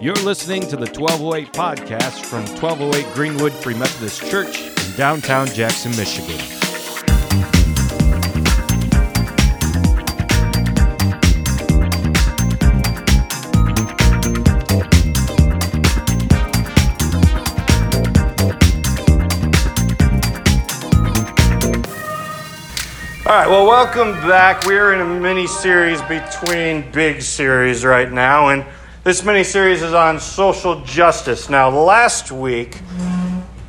You're listening to the 1208 podcast from 1208 Greenwood Free Methodist Church in downtown Jackson, Michigan. All right, well, welcome back. We're in a mini series between big series right now, and this mini series is on social justice. Now, last week,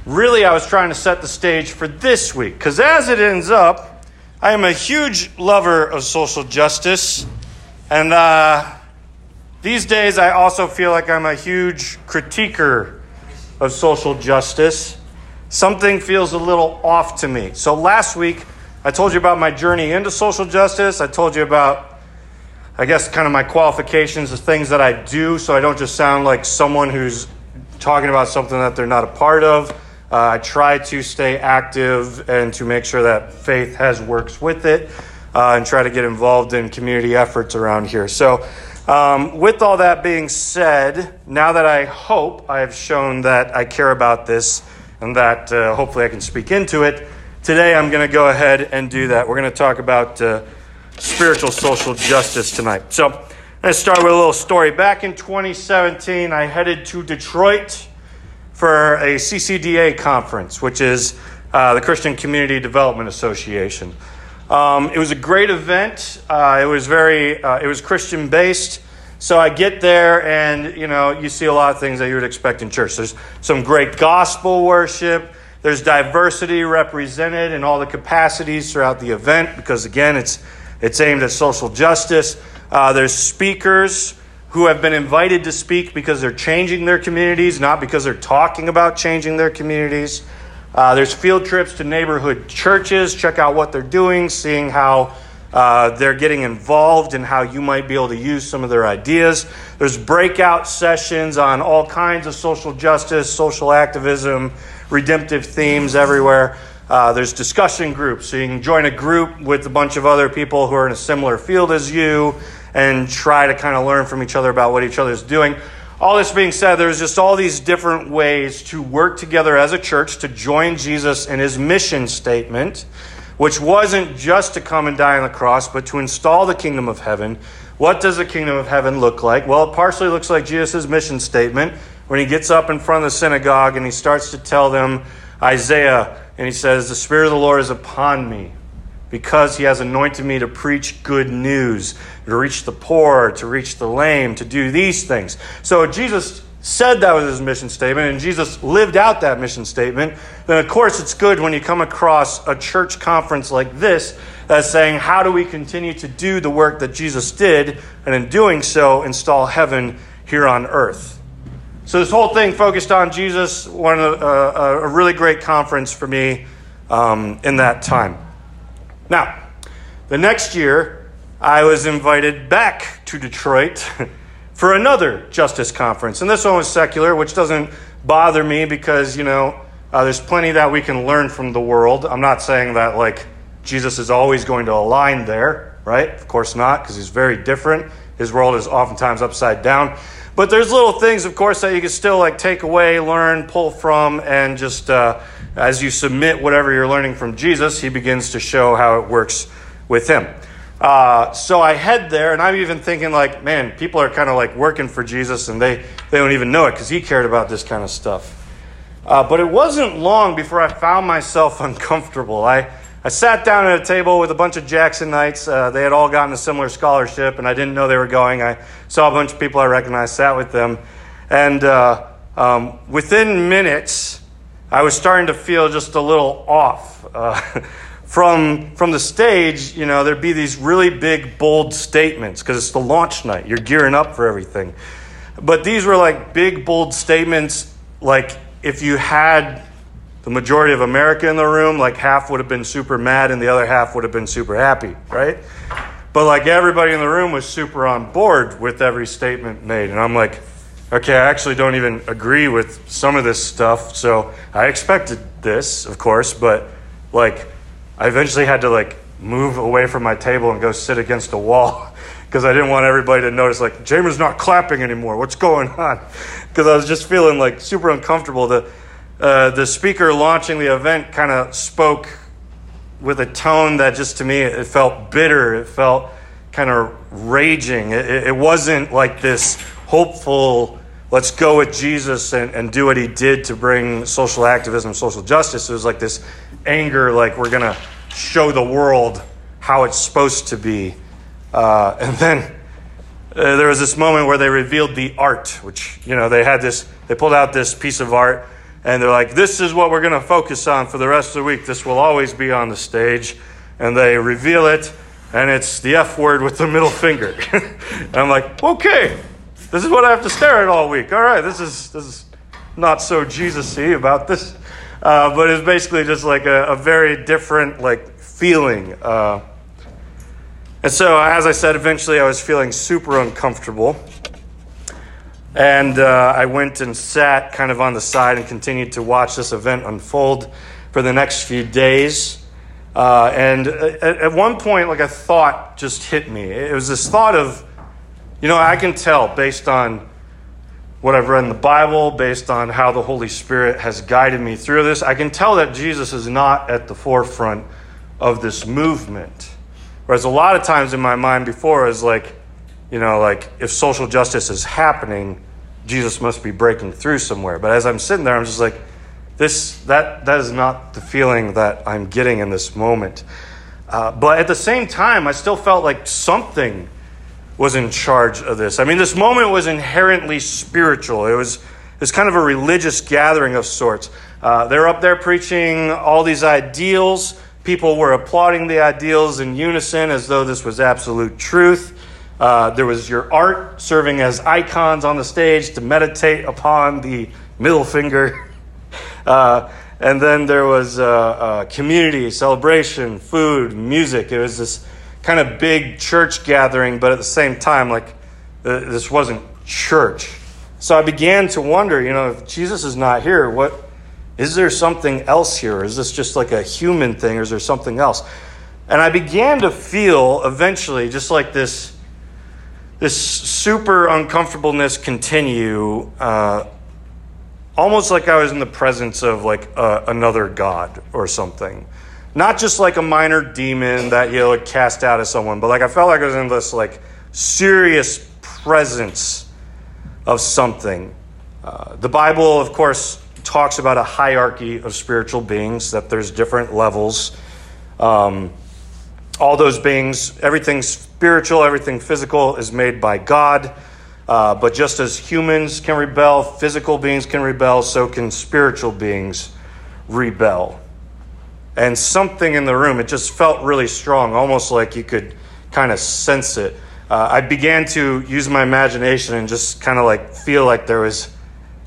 really, I was trying to set the stage for this week, because as it ends up, I am a huge lover of social justice, and uh, these days, I also feel like I'm a huge critiquer of social justice. Something feels a little off to me. So, last week, I told you about my journey into social justice. I told you about, I guess, kind of my qualifications, the things that I do, so I don't just sound like someone who's talking about something that they're not a part of. Uh, I try to stay active and to make sure that faith has works with it uh, and try to get involved in community efforts around here. So, um, with all that being said, now that I hope I have shown that I care about this and that uh, hopefully I can speak into it, Today, I'm going to go ahead and do that. We're going to talk about uh, spiritual social justice tonight. So, I'm going to start with a little story. Back in 2017, I headed to Detroit for a CCDA conference, which is uh, the Christian Community Development Association. Um, it was a great event. Uh, it was very, uh, it was Christian based. So I get there, and you know, you see a lot of things that you would expect in church. There's some great gospel worship. There's diversity represented in all the capacities throughout the event because, again, it's, it's aimed at social justice. Uh, there's speakers who have been invited to speak because they're changing their communities, not because they're talking about changing their communities. Uh, there's field trips to neighborhood churches, check out what they're doing, seeing how uh, they're getting involved and how you might be able to use some of their ideas. There's breakout sessions on all kinds of social justice, social activism, redemptive themes everywhere. Uh, there's discussion groups, so you can join a group with a bunch of other people who are in a similar field as you and try to kind of learn from each other about what each other is doing. All this being said, there's just all these different ways to work together as a church to join Jesus in his mission statement, which wasn't just to come and die on the cross, but to install the kingdom of heaven. What does the kingdom of heaven look like? Well, it partially looks like Jesus' mission statement when he gets up in front of the synagogue and he starts to tell them Isaiah, and he says, The Spirit of the Lord is upon me because he has anointed me to preach good news, to reach the poor, to reach the lame, to do these things. So Jesus said that was his mission statement, and Jesus lived out that mission statement, then of course it's good when you come across a church conference like this that's saying, How do we continue to do the work that Jesus did, and in doing so, install heaven here on earth? So this whole thing focused on Jesus, one uh, a really great conference for me um, in that time. Now, the next year, I was invited back to Detroit for another justice conference, and this one was secular, which doesn't bother me because you know uh, there's plenty that we can learn from the world. I'm not saying that like Jesus is always going to align there, right? Of course not, because he's very different. His world is oftentimes upside down. But there's little things, of course, that you can still like take away, learn, pull from, and just uh, as you submit whatever you're learning from Jesus, he begins to show how it works with him. Uh, so I head there, and I'm even thinking like, man, people are kind of like working for Jesus, and they they don't even know it because he cared about this kind of stuff. Uh, but it wasn't long before I found myself uncomfortable. I I sat down at a table with a bunch of Jacksonites. Uh, they had all gotten a similar scholarship, and I didn't know they were going. I saw a bunch of people I recognized, sat with them, and uh, um, within minutes, I was starting to feel just a little off. Uh, from from the stage, you know, there'd be these really big, bold statements because it's the launch night. You're gearing up for everything, but these were like big, bold statements. Like if you had the majority of America in the room, like half would have been super mad and the other half would have been super happy, right? But like everybody in the room was super on board with every statement made. And I'm like, okay, I actually don't even agree with some of this stuff. So I expected this, of course, but like I eventually had to like move away from my table and go sit against a wall because I didn't want everybody to notice, like, Jamer's not clapping anymore. What's going on? Because I was just feeling like super uncomfortable. Uh, the speaker launching the event kind of spoke with a tone that just to me, it felt bitter. It felt kind of raging. It, it wasn't like this hopeful, let's go with Jesus and, and do what he did to bring social activism, social justice. It was like this anger, like we're to show the world how it's supposed to be. Uh, and then uh, there was this moment where they revealed the art, which, you know, they had this, they pulled out this piece of art and they're like, this is what we're going to focus on for the rest of the week. This will always be on the stage. And they reveal it, and it's the F word with the middle finger. I'm like, okay, this is what I have to stare at all week. All right, this is, this is not so Jesus y about this. Uh, but it's basically just like a, a very different like feeling. Uh, and so, as I said, eventually I was feeling super uncomfortable. And uh, I went and sat kind of on the side and continued to watch this event unfold for the next few days. Uh, and at, at, one point, like a thought just hit me. It was this thought of, you know, I can tell based on what I've read in the Bible, based on how the Holy Spirit has guided me through this, I can tell that Jesus is not at the forefront of this movement. Whereas a lot of times in my mind before is like, you know, like if social justice is happening, Jesus must be breaking through somewhere. But as I'm sitting there, I'm just like, this that that is not the feeling that I'm getting in this moment. Uh, but at the same time, I still felt like something was in charge of this. I mean, this moment was inherently spiritual. It was it's kind of a religious gathering of sorts. Uh, they're up there preaching all these ideals People were applauding the ideals in unison as though this was absolute truth. Uh, there was your art serving as icons on the stage to meditate upon the middle finger. Uh, and then there was uh, uh, community, celebration, food, music. It was this kind of big church gathering, but at the same time, like this wasn't church. So I began to wonder, you know, if Jesus is not here, what is there something else here? Is this just like a human thing, or is there something else? And I began to feel eventually, just like this, this super uncomfortableness continue, uh, almost like I was in the presence of like uh, another god or something. Not just like a minor demon that you would cast out of someone, but like I felt like I was in this like serious presence of something. Uh, the Bible, of course, talks about a hierarchy of spiritual beings, that there's different levels. Um, all those beings, everything spiritual, everything physical is made by God. Uh, but just as humans can rebel, physical beings can rebel, so can spiritual beings rebel. And something in the room, it just felt really strong, almost like you could kind of sense it. Uh, I began to use my imagination and just kind of like feel like there was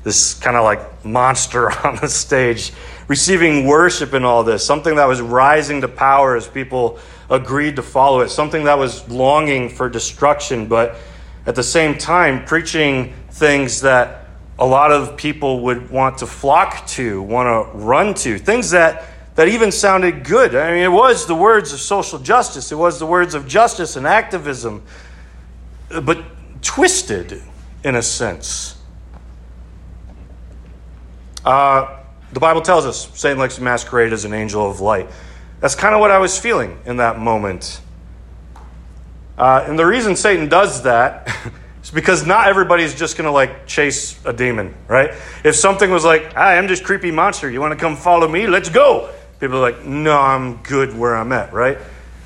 this kind of like monster on the stage, receiving worship in all this, something that was rising to power as people agreed to follow it, something that was longing for destruction, but at the same time preaching things that a lot of people would want to flock to, want to run to, things that that even sounded good. I mean, it was the words of social justice, it was the words of justice and activism, but twisted in a sense. Uh, the Bible tells us Satan likes to masquerade as an angel of light. That's kind of what I was feeling in that moment. Uh, and the reason Satan does that is because not everybody's just going to like chase a demon, right? If something was like, I am this creepy monster, you want to come follow me? Let's go. People are like, no, I'm good where I'm at, right?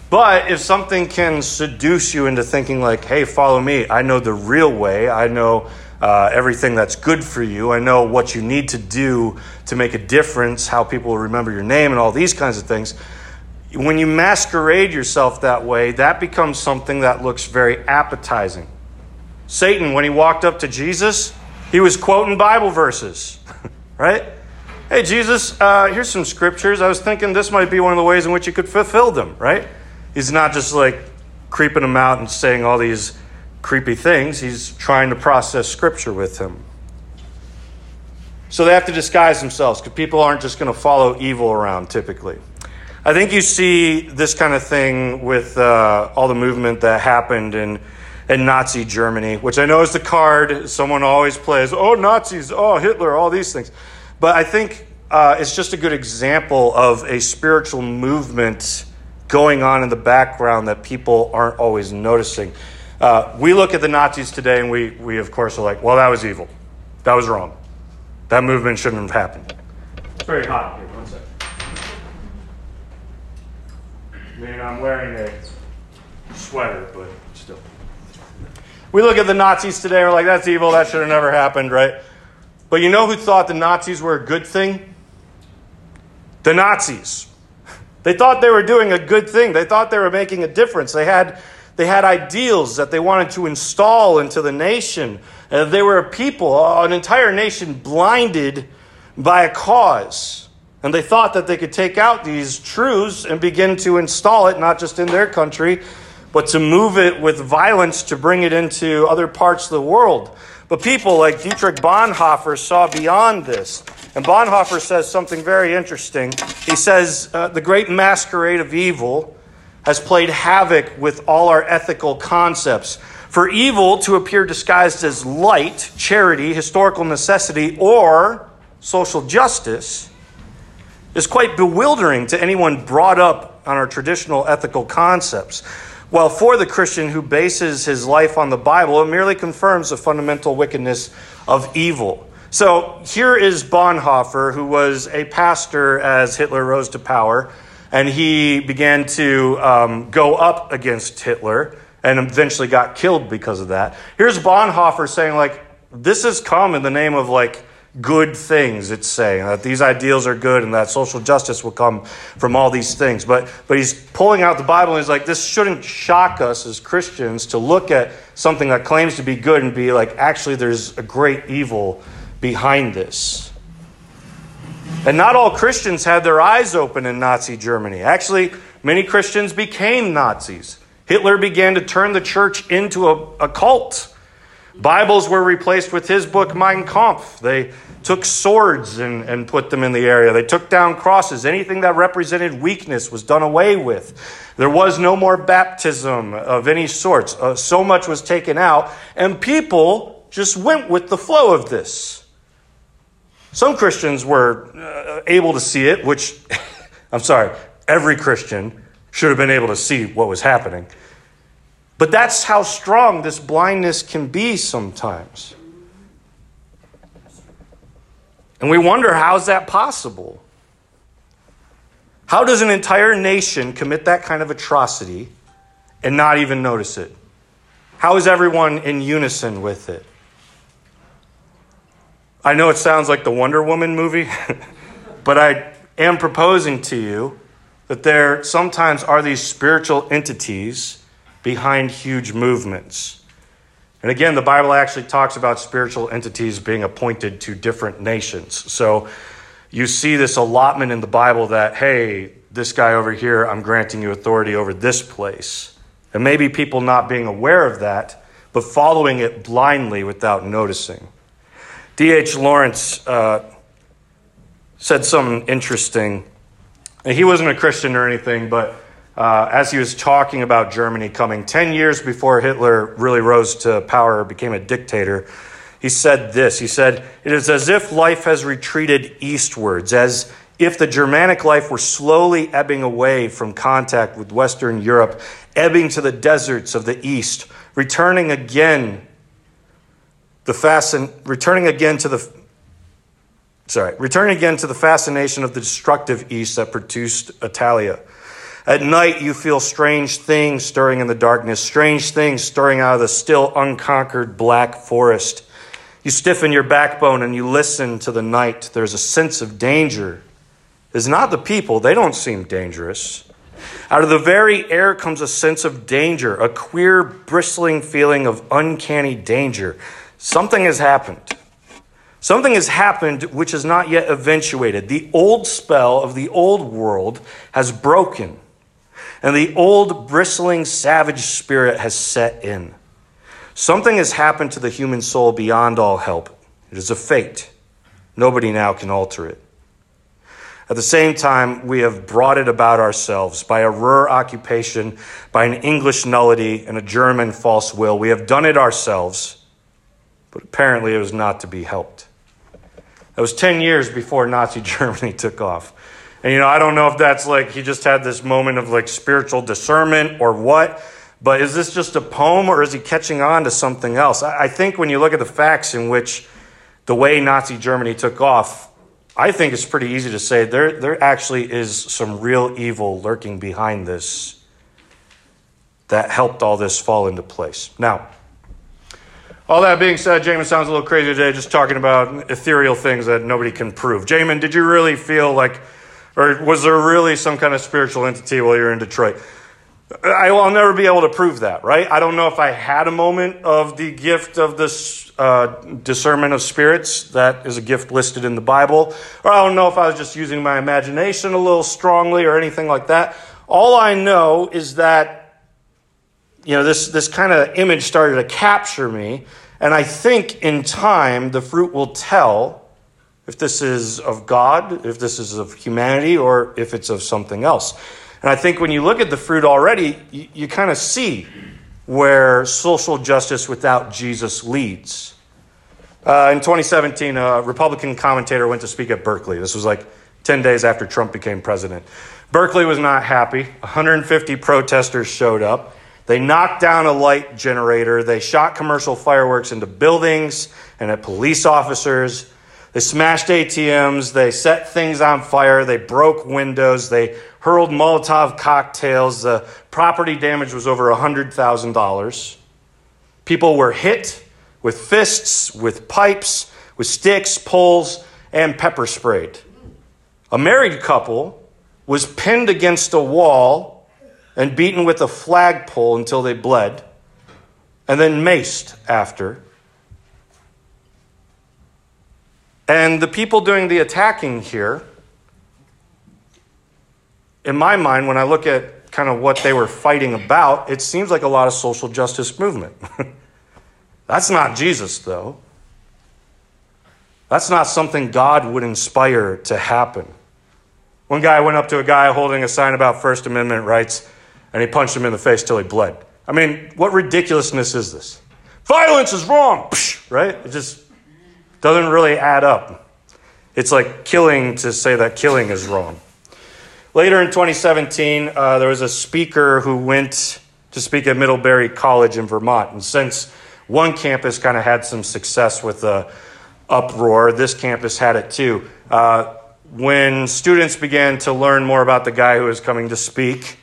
But if something can seduce you into thinking like, hey, follow me, I know the real way, I know uh, everything that's good for you. I know what you need to do to make a difference, how people will remember your name, and all these kinds of things. When you masquerade yourself that way, that becomes something that looks very appetizing. Satan, when he walked up to Jesus, he was quoting Bible verses, right? Hey, Jesus, uh, here's some scriptures. I was thinking this might be one of the ways in which you could fulfill them, right? He's not just like creeping them out and saying all these creepy things. He's trying to process scripture with him. So they have to disguise themselves because people aren't just going to follow evil around typically. I think you see this kind of thing with uh, all the movement that happened in and Nazi Germany, which I know is the card someone always plays. Oh, Nazis, oh, Hitler, all these things. But I think uh, it's just a good example of a spiritual movement going on in the background that people aren't always noticing. Uh, we look at the Nazis today and we, we, of course, are like, well, that was evil. That was wrong. That movement shouldn't have happened. It's very hot here. One second. I mean, I'm wearing a sweater, but still. We look at the Nazis today, we're like, that's evil, that should have never happened, right? But you know who thought the Nazis were a good thing? The Nazis. They thought they were doing a good thing. They thought they were making a difference. They had, they had ideals that they wanted to install into the nation. Uh, they were a people, an entire nation blinded by a cause. And they thought that they could take out these truths and begin to install it, not just in their country, but to move it with violence to bring it into other parts of the world. But people like Dietrich Bonhoeffer saw beyond this. And Bonhoeffer says something very interesting. He says, uh, The great masquerade of evil has played havoc with all our ethical concepts. For evil to appear disguised as light, charity, historical necessity, or social justice is quite bewildering to anyone brought up on our traditional ethical concepts. While for the Christian who bases his life on the Bible, it merely confirms the fundamental wickedness of evil. So here is Bonhoeffer, who was a pastor as Hitler rose to power, and he began to um, go up against Hitler and eventually got killed because of that. Here's Bonhoeffer saying, like, this has come in the name of like good things, it's saying that these ideals are good and that social justice will come from all these things. But, but he's pulling out the Bible and he's like, this shouldn't shock us as Christians to look at something that claims to be good and be like, actually, there's a great evil behind this. And not all Christians had their eyes open in Nazi Germany. Actually, many Christians became Nazis. Hitler began to turn the church into a, a cult. Bibles were replaced with his book, Mein Kampf. They took swords and, and put them in the area. They took down crosses. Anything that represented weakness was done away with. There was no more baptism of any sorts. Uh, so much was taken out, and people just went with the flow of this. Some Christians were uh, able to see it, which, I'm sorry, every Christian should have been able to see what was happening. But that's how strong this blindness can be sometimes. And we wonder how is that possible? How does an entire nation commit that kind of atrocity and not even notice it? How is everyone in unison with it? I know it sounds like the Wonder Woman movie, but I am proposing to you that there sometimes are these spiritual entities behind huge movements. And again, the Bible actually talks about spiritual entities being appointed to different nations. So you see this allotment in the Bible that, hey, this guy over here, I'm granting you authority over this place. And maybe people not being aware of that, but following it blindly without noticing. D.H. Lawrence uh, said something interesting. He wasn't a Christian or anything, but uh, as he was talking about Germany coming 10 years before Hitler really rose to power, or became a dictator, he said this. He said, It is as if life has retreated eastwards, as if the Germanic life were slowly ebbing away from contact with Western Europe, ebbing to the deserts of the East, returning again the fascin- returning again to the sorry, returning again to the fascination of the destructive East that produced Attila. At night, you feel strange things stirring in the darkness, strange things stirring out of the still unconquered black forest. You stiffen your backbone and you listen to the night. There's a sense of danger. It's not the people, they don't seem dangerous. Out of the very air comes a sense of danger, a queer, bristling feeling of uncanny danger. Something has happened. Something has happened which has not yet eventuated. The old spell of the old world has broken and the old bristling savage spirit has set in. Something has happened to the human soul beyond all help. It is a fate. Nobody now can alter it. At the same time, we have brought it about ourselves by a Ruhr occupation, by an English nullity, and a German false will. We have done it ourselves, but apparently it was not to be helped. That was 10 years before Nazi Germany took off. And you know, I don't know if that's like he just had this moment of like spiritual discernment or what, but is this just a poem or is he catching on to something else? I think when you look at the facts in which the way Nazi Germany took off, I think it's pretty easy to say there, there actually is some real evil lurking behind this that helped all this fall into place. Now, all that being said, Jamin sounds a little crazy today, just talking about ethereal things that nobody can prove. Jamin, did you really feel like, or was there really some kind of spiritual entity while you're in Detroit? I will never be able to prove that, right? I don't know if I had a moment of the gift of this uh, discernment of spirits. That is a gift listed in the Bible. Or I don't know if I was just using my imagination a little strongly or anything like that. All I know is that, you know, this, this kind of image started to capture me. And I think in time, the fruit will tell if this is of God, if this is of humanity, or if it's of something else. And I think when you look at the fruit already, you, you kind of see where social justice without Jesus leads. Uh, in 2017, a Republican commentator went to speak at Berkeley. This was like 10 days after Trump became president. Berkeley was not happy. 150 protesters showed up. They knocked down a light generator. They shot commercial fireworks into buildings and at police officers. They smashed ATMs. They set things on fire. They broke windows. They hurled Molotov cocktails. The property damage was over $100,000. People were hit with fists, with pipes, with sticks, poles, and pepper sprayed. A married couple was pinned against a wall and beaten with a flagpole until they bled, and then maced after. And the people doing the attacking here in my mind, when I look at kind of what they were fighting about, it seems like a lot of social justice movement. That's not Jesus, though. That's not something God would inspire to happen. One guy went up to a guy holding a sign about First Amendment rights, and he punched him in the face till he bled. I mean, what ridiculousness is this? Violence is wrong, right? It just doesn't really add up. It's like killing to say that killing is wrong. Later in 2017, uh, there was a speaker who went to speak at Middlebury College in Vermont. And since one campus kind of had some success with the uproar, this campus had it too. Uh, when students began to learn more about the guy who was coming to speak,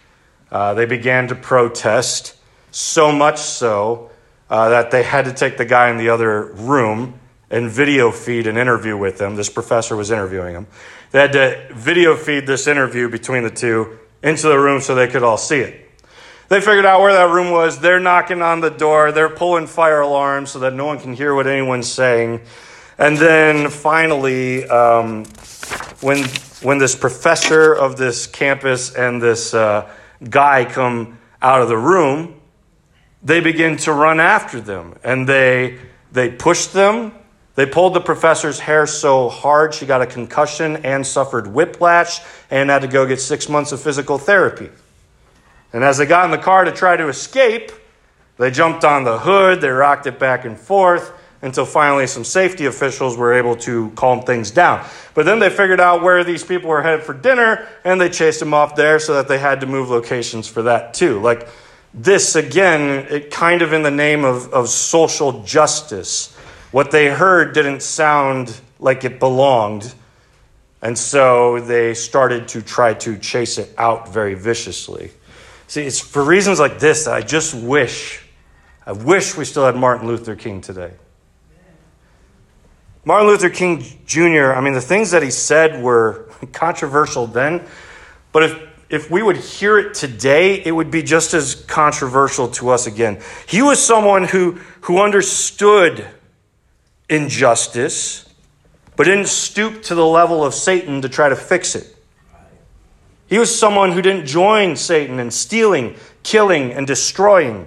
uh, they began to protest, so much so uh, that they had to take the guy in the other room and video feed an interview with them. This professor was interviewing them. They had to video feed this interview between the two into the room so they could all see it. They figured out where that room was. They're knocking on the door. They're pulling fire alarms so that no one can hear what anyone's saying. And then finally, um, when, when this professor of this campus and this uh, guy come out of the room, they begin to run after them. And they, they push them they pulled the professor's hair so hard she got a concussion and suffered whiplash and had to go get six months of physical therapy. And as they got in the car to try to escape, they jumped on the hood, they rocked it back and forth until finally some safety officials were able to calm things down. But then they figured out where these people were headed for dinner and they chased them off there so that they had to move locations for that too. Like this, again, it kind of in the name of, of social justice what they heard didn't sound like it belonged, and so they started to try to chase it out very viciously. See, it's for reasons like this that I just wish, I wish we still had Martin Luther King today. Martin Luther King Jr., I mean, the things that he said were controversial then, but if, if we would hear it today, it would be just as controversial to us again. He was someone who, who understood injustice, but didn't stoop to the level of Satan to try to fix it. He was someone who didn't join Satan in stealing, killing, and destroying.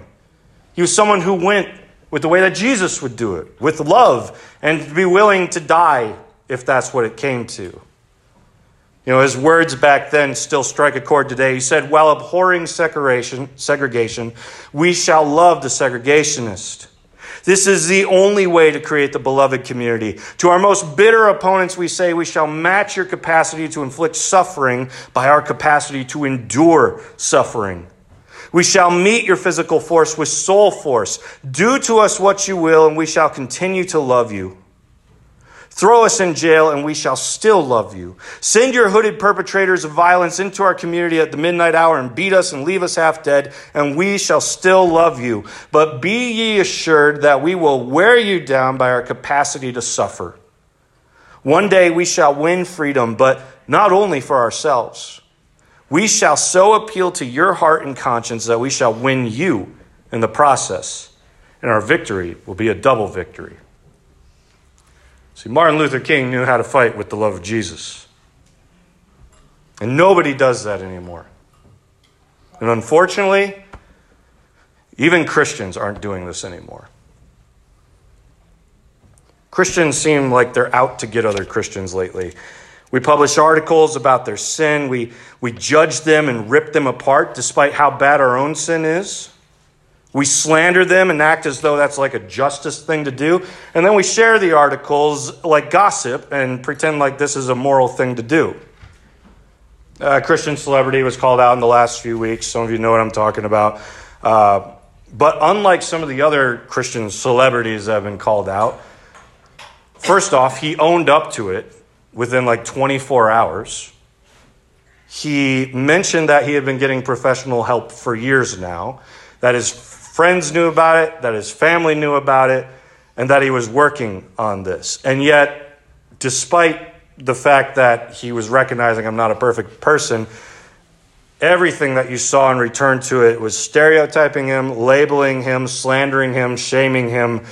He was someone who went with the way that Jesus would do it, with love, and to be willing to die if that's what it came to. You know, his words back then still strike a chord today. He said, While abhorring segregation, segregation, we shall love the segregationist. This is the only way to create the beloved community. To our most bitter opponents, we say we shall match your capacity to inflict suffering by our capacity to endure suffering. We shall meet your physical force with soul force. Do to us what you will, and we shall continue to love you. Throw us in jail and we shall still love you. Send your hooded perpetrators of violence into our community at the midnight hour and beat us and leave us half dead, and we shall still love you. But be ye assured that we will wear you down by our capacity to suffer. One day we shall win freedom, but not only for ourselves. We shall so appeal to your heart and conscience that we shall win you in the process, and our victory will be a double victory. See, Martin Luther King knew how to fight with the love of Jesus. And nobody does that anymore. And unfortunately, even Christians aren't doing this anymore. Christians seem like they're out to get other Christians lately. We publish articles about their sin. We, we judge them and rip them apart despite how bad our own sin is. We slander them and act as though that's like a justice thing to do. And then we share the articles like gossip and pretend like this is a moral thing to do. A Christian celebrity was called out in the last few weeks. Some of you know what I'm talking about. Uh, but unlike some of the other Christian celebrities that have been called out, first off, he owned up to it within like 24 hours. He mentioned that he had been getting professional help for years now, that his friends knew about it, that his family knew about it, and that he was working on this. And yet, despite the fact that he was recognizing I'm not a perfect person, everything that you saw in return to it was stereotyping him, labeling him, slandering him, shaming him,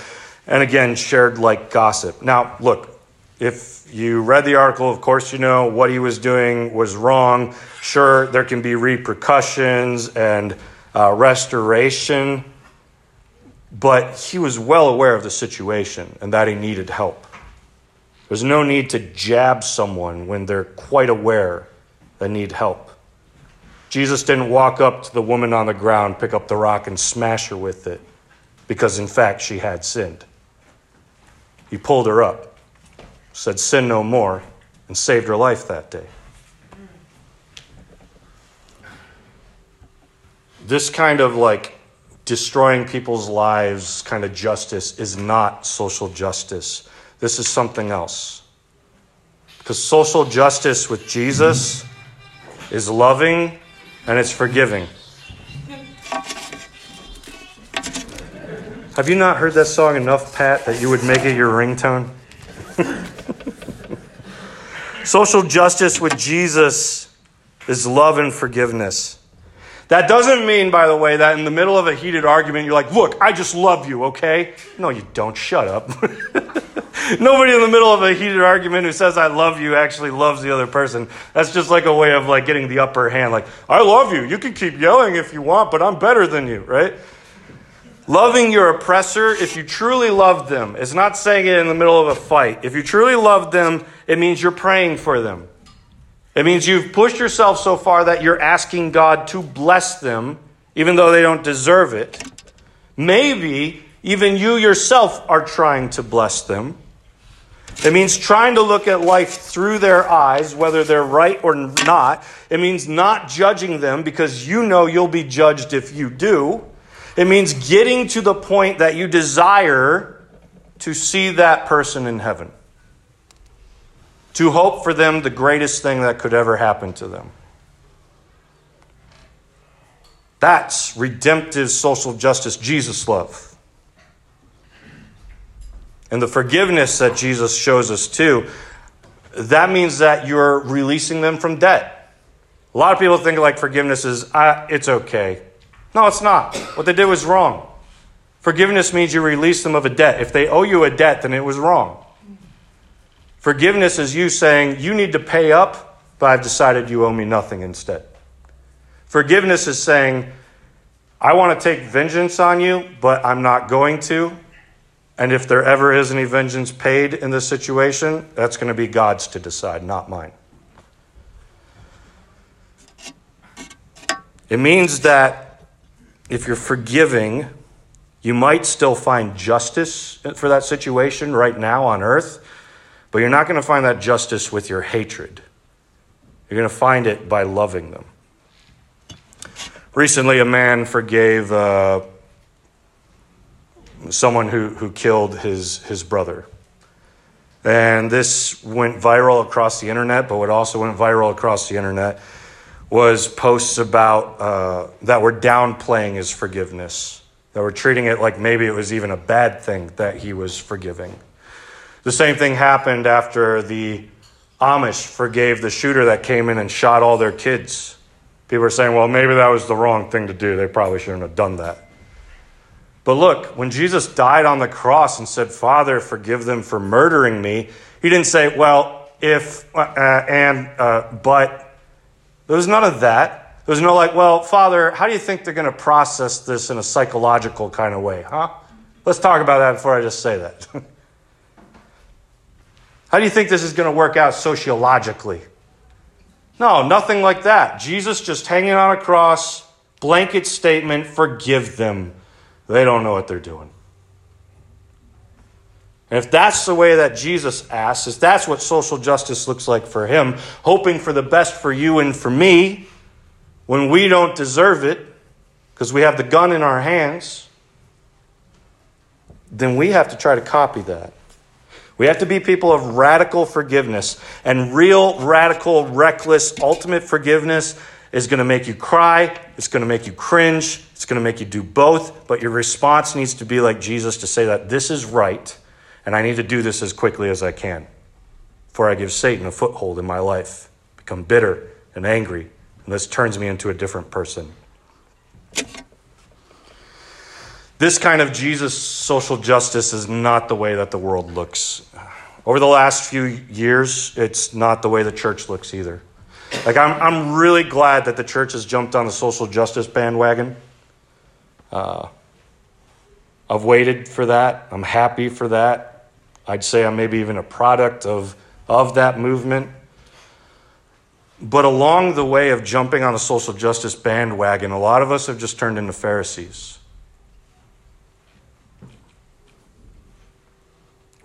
and again, shared like gossip. Now, look, if you read the article, of course, you know what he was doing was wrong. Sure, there can be repercussions and uh, restoration but he was well aware of the situation and that he needed help. There's no need to jab someone when they're quite aware they need help. Jesus didn't walk up to the woman on the ground, pick up the rock, and smash her with it because, in fact, she had sinned. He pulled her up, said, Sin no more, and saved her life that day. This kind of like destroying people's lives kind of justice is not social justice. This is something else. Because social justice with Jesus is loving and it's forgiving. Have you not heard that song enough, Pat, that you would make it your ringtone? social justice with Jesus is love and forgiveness. That doesn't mean, by the way, that in the middle of a heated argument, you're like, look, I just love you, okay? No, you don't. Shut up. Nobody in the middle of a heated argument who says I love you actually loves the other person. That's just like a way of like getting the upper hand. Like, I love you. You can keep yelling if you want, but I'm better than you, right? Loving your oppressor, if you truly love them, is not saying it in the middle of a fight. If you truly love them, it means you're praying for them. It means you've pushed yourself so far that you're asking God to bless them, even though they don't deserve it. Maybe even you yourself are trying to bless them. It means trying to look at life through their eyes, whether they're right or not. It means not judging them because you know you'll be judged if you do. It means getting to the point that you desire to see that person in heaven to hope for them the greatest thing that could ever happen to them. That's redemptive social justice, Jesus love. And the forgiveness that Jesus shows us too, that means that you're releasing them from debt. A lot of people think like forgiveness is, ah, it's okay. No, it's not. What they did was wrong. Forgiveness means you release them of a debt. If they owe you a debt, then it was wrong. Forgiveness is you saying, You need to pay up, but I've decided you owe me nothing instead. Forgiveness is saying, I want to take vengeance on you, but I'm not going to. And if there ever is any vengeance paid in this situation, that's going to be God's to decide, not mine. It means that if you're forgiving, you might still find justice for that situation right now on earth, but you're not going to find that justice with your hatred. You're going to find it by loving them. Recently, a man forgave uh, someone who, who killed his, his brother. And this went viral across the internet, but what also went viral across the internet was posts about uh, that were downplaying his forgiveness, that were treating it like maybe it was even a bad thing that he was forgiving. The same thing happened after the Amish forgave the shooter that came in and shot all their kids. People are saying, well, maybe that was the wrong thing to do. They probably shouldn't have done that. But look, when Jesus died on the cross and said, Father, forgive them for murdering me, he didn't say, well, if, uh, and, uh, but. There was none of that. There was no like, well, Father, how do you think they're going to process this in a psychological kind of way, huh? Let's talk about that before I just say that. how do you think this is going to work out sociologically? No, nothing like that. Jesus just hanging on a cross, blanket statement, forgive them. They don't know what they're doing. And if that's the way that Jesus asks, if that's what social justice looks like for him, hoping for the best for you and for me, when we don't deserve it, because we have the gun in our hands, then we have to try to copy that. We have to be people of radical forgiveness. And real, radical, reckless, ultimate forgiveness is going to make you cry. It's going to make you cringe. It's going to make you do both. But your response needs to be like Jesus to say that this is right, and I need to do this as quickly as I can before I give Satan a foothold in my life, become bitter and angry, and this turns me into a different person. This kind of Jesus social justice is not the way that the world looks. Over the last few years, it's not the way the church looks either. Like, I'm, I'm really glad that the church has jumped on the social justice bandwagon. Uh, I've waited for that. I'm happy for that. I'd say I'm maybe even a product of, of that movement. But along the way of jumping on the social justice bandwagon, a lot of us have just turned into Pharisees.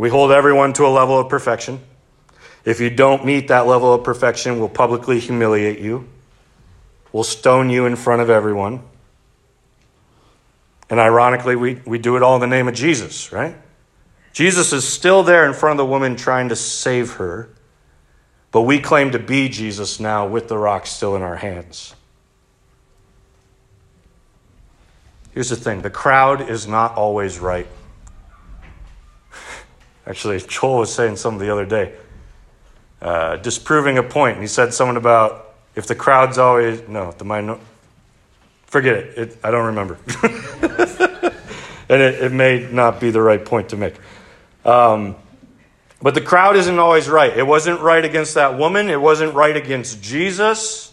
We hold everyone to a level of perfection. If you don't meet that level of perfection, we'll publicly humiliate you. We'll stone you in front of everyone. And ironically, we, we do it all in the name of Jesus, right? Jesus is still there in front of the woman trying to save her, but we claim to be Jesus now with the rock still in our hands. Here's the thing the crowd is not always right. Actually, Joel was saying something the other day uh, disproving a point. And he said something about if the crowd's always no, the minor, forget it. it. I don't remember, and it, it, may not be the right point to make. Um, but the crowd isn't always right. It wasn't right against that woman. It wasn't right against Jesus.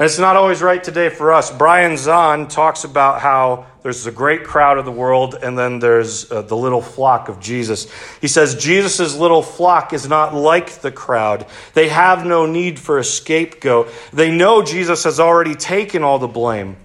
And it's not always right today for us. Brian Zahnd talks about how there's a great crowd of the world and then there's uh, the little flock of Jesus. He says Jesus' little flock is not like the crowd. They have no need for a scapegoat. They know Jesus has already taken all the blame.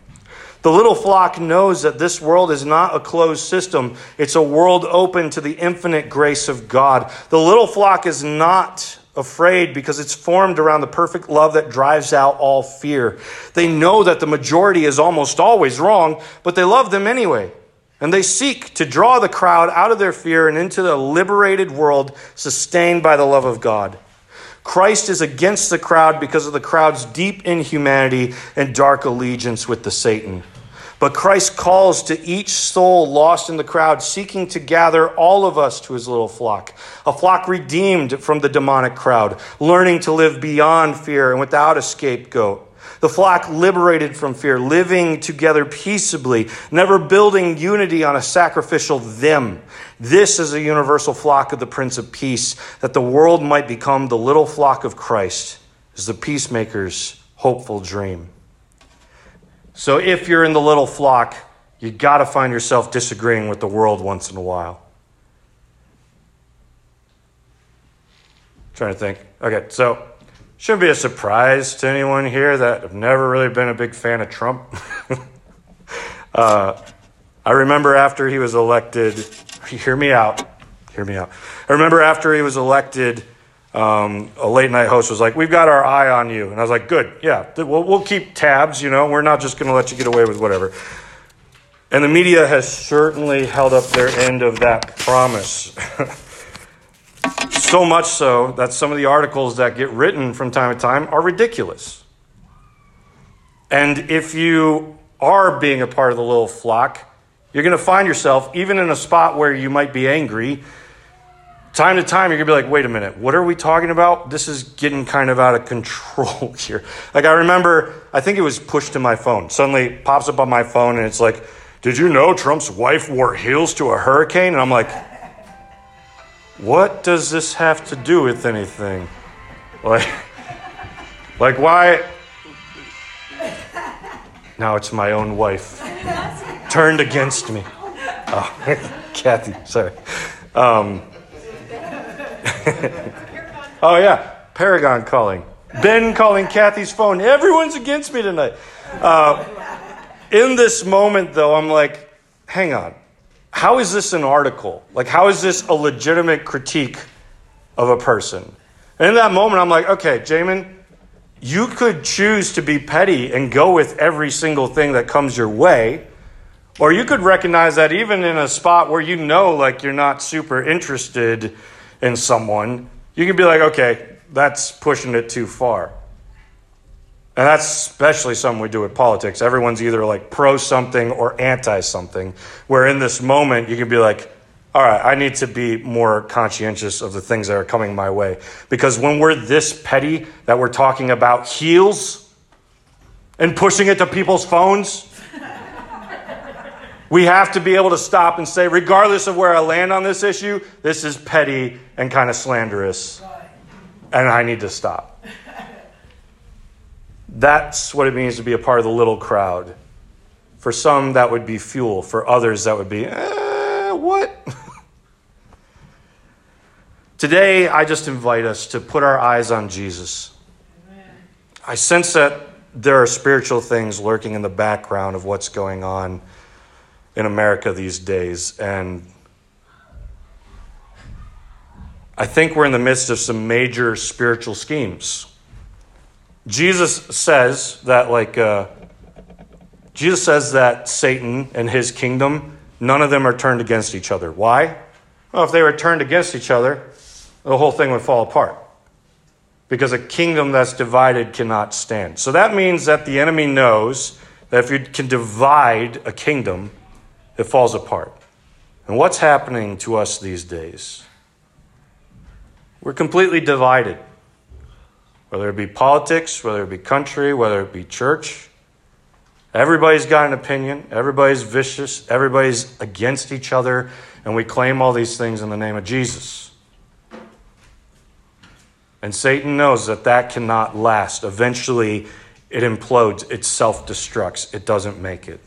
The little flock knows that this world is not a closed system, it's a world open to the infinite grace of God. The little flock is not afraid because it's formed around the perfect love that drives out all fear. They know that the majority is almost always wrong, but they love them anyway. And they seek to draw the crowd out of their fear and into the liberated world sustained by the love of God. Christ is against the crowd because of the crowd's deep inhumanity and dark allegiance with the Satan. But Christ calls to each soul lost in the crowd, seeking to gather all of us to his little flock, a flock redeemed from the demonic crowd, learning to live beyond fear and without a scapegoat. The flock liberated from fear, living together peaceably, never building unity on a sacrificial them. This is a universal flock of the Prince of Peace, that the world might become the little flock of Christ, is the peacemaker's hopeful dream. So if you're in the little flock, you got to find yourself disagreeing with the world once in a while. trying to think. Okay, so shouldn't be a surprise to anyone here that I've never really been a big fan of Trump. uh, I remember after he was elected, hear me out, hear me out. I remember after he was elected, um, a late night host was like, We've got our eye on you. And I was like, Good, yeah, we'll, we'll keep tabs, you know, we're not just going to let you get away with whatever. And the media has certainly held up their end of that promise. so much so that some of the articles that get written from time to time are ridiculous. And if you are being a part of the little flock, you're going to find yourself, even in a spot where you might be angry, time to time, you're to be like, wait a minute, what are we talking about? This is getting kind of out of control here. Like, I remember, I think it was pushed to my phone. Suddenly pops up on my phone, and it's like, did you know Trump's wife wore heels to a hurricane? And I'm like, what does this have to do with anything? Like, like why? Now it's my own wife turned against me. Oh, Kathy, sorry. Um, oh, yeah, Paragon calling. Ben calling Kathy's phone. Everyone's against me tonight. Uh, in this moment, though, I'm like, hang on. How is this an article? Like, how is this a legitimate critique of a person? And in that moment, I'm like, okay, Jamin, you could choose to be petty and go with every single thing that comes your way. Or you could recognize that even in a spot where you know, like, you're not super interested in someone, you can be like, okay, that's pushing it too far. And that's especially something we do with politics. Everyone's either like pro something or anti something. Where in this moment, you can be like, all right, I need to be more conscientious of the things that are coming my way. Because when we're this petty that we're talking about heels and pushing it to people's phones, we have to be able to stop and say, regardless of where I land on this issue, this is petty and kind of slanderous. And I need to stop. That's what it means to be a part of the little crowd. For some, that would be fuel. For others, that would be, eh, what? Today, I just invite us to put our eyes on Jesus. Amen. I sense that there are spiritual things lurking in the background of what's going on in America these days. And I think we're in the midst of some major spiritual schemes. Jesus says that, like, uh, Jesus says that Satan and his kingdom, none of them are turned against each other. Why? Well, if they were turned against each other, the whole thing would fall apart. Because a kingdom that's divided cannot stand. So that means that the enemy knows that if you can divide a kingdom, it falls apart. And what's happening to us these days? We're completely divided whether it be politics, whether it be country, whether it be church. Everybody's got an opinion. Everybody's vicious. Everybody's against each other. And we claim all these things in the name of Jesus. And Satan knows that that cannot last. Eventually, it implodes, it self destructs, it doesn't make it.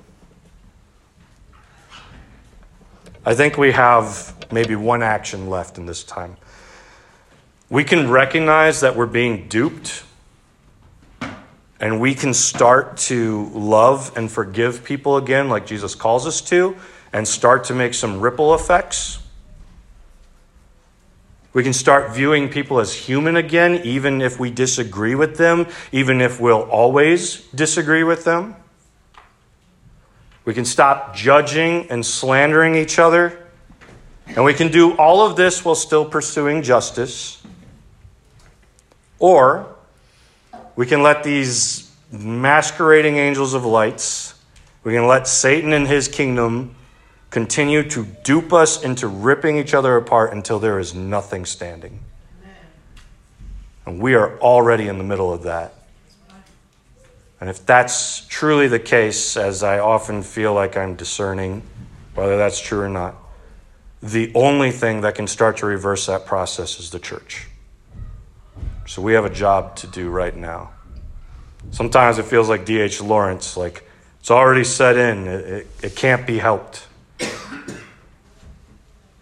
I think we have maybe one action left in this time we can recognize that we're being duped and we can start to love and forgive people again, like Jesus calls us to, and start to make some ripple effects. We can start viewing people as human again, even if we disagree with them, even if we'll always disagree with them. We can stop judging and slandering each other. And we can do all of this while still pursuing justice. Or we can let these masquerading angels of lights, we can let Satan and his kingdom continue to dupe us into ripping each other apart until there is nothing standing. And we are already in the middle of that. And if that's truly the case, as I often feel like I'm discerning whether that's true or not, the only thing that can start to reverse that process is the church. So we have a job to do right now. Sometimes it feels like D.H. Lawrence, like it's already set in, it, it, it can't be helped.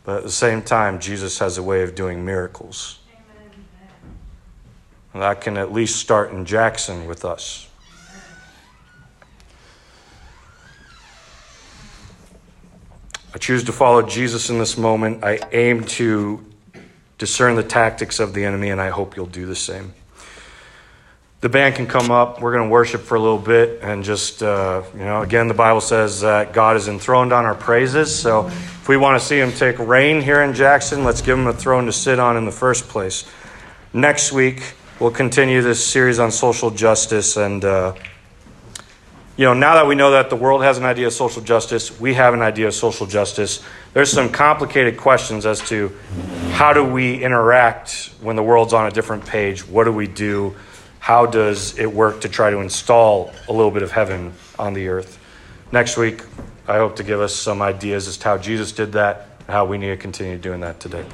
But at the same time, Jesus has a way of doing miracles. And That can at least start in Jackson with us. I choose to follow Jesus in this moment. I aim to discern the tactics of the enemy, and I hope you'll do the same. The band can come up. We're going to worship for a little bit and just, uh, you know, again, the Bible says that God is enthroned on our praises. So if we want to see him take reign here in Jackson, let's give him a throne to sit on in the first place. Next week, we'll continue this series on social justice. And, uh, you know, now that we know that the world has an idea of social justice, we have an idea of social justice. There's some complicated questions as to how do we interact when the world's on a different page? What do we do? How does it work to try to install a little bit of heaven on the earth? Next week, I hope to give us some ideas as to how Jesus did that, and how we need to continue doing that today.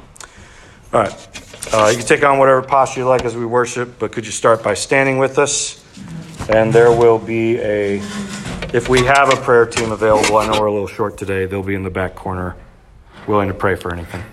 All right. Uh, you can take on whatever posture you like as we worship, but could you start by standing with us? And there will be a, if we have a prayer team available, I know we're a little short today, they'll be in the back corner willing to pray for anything.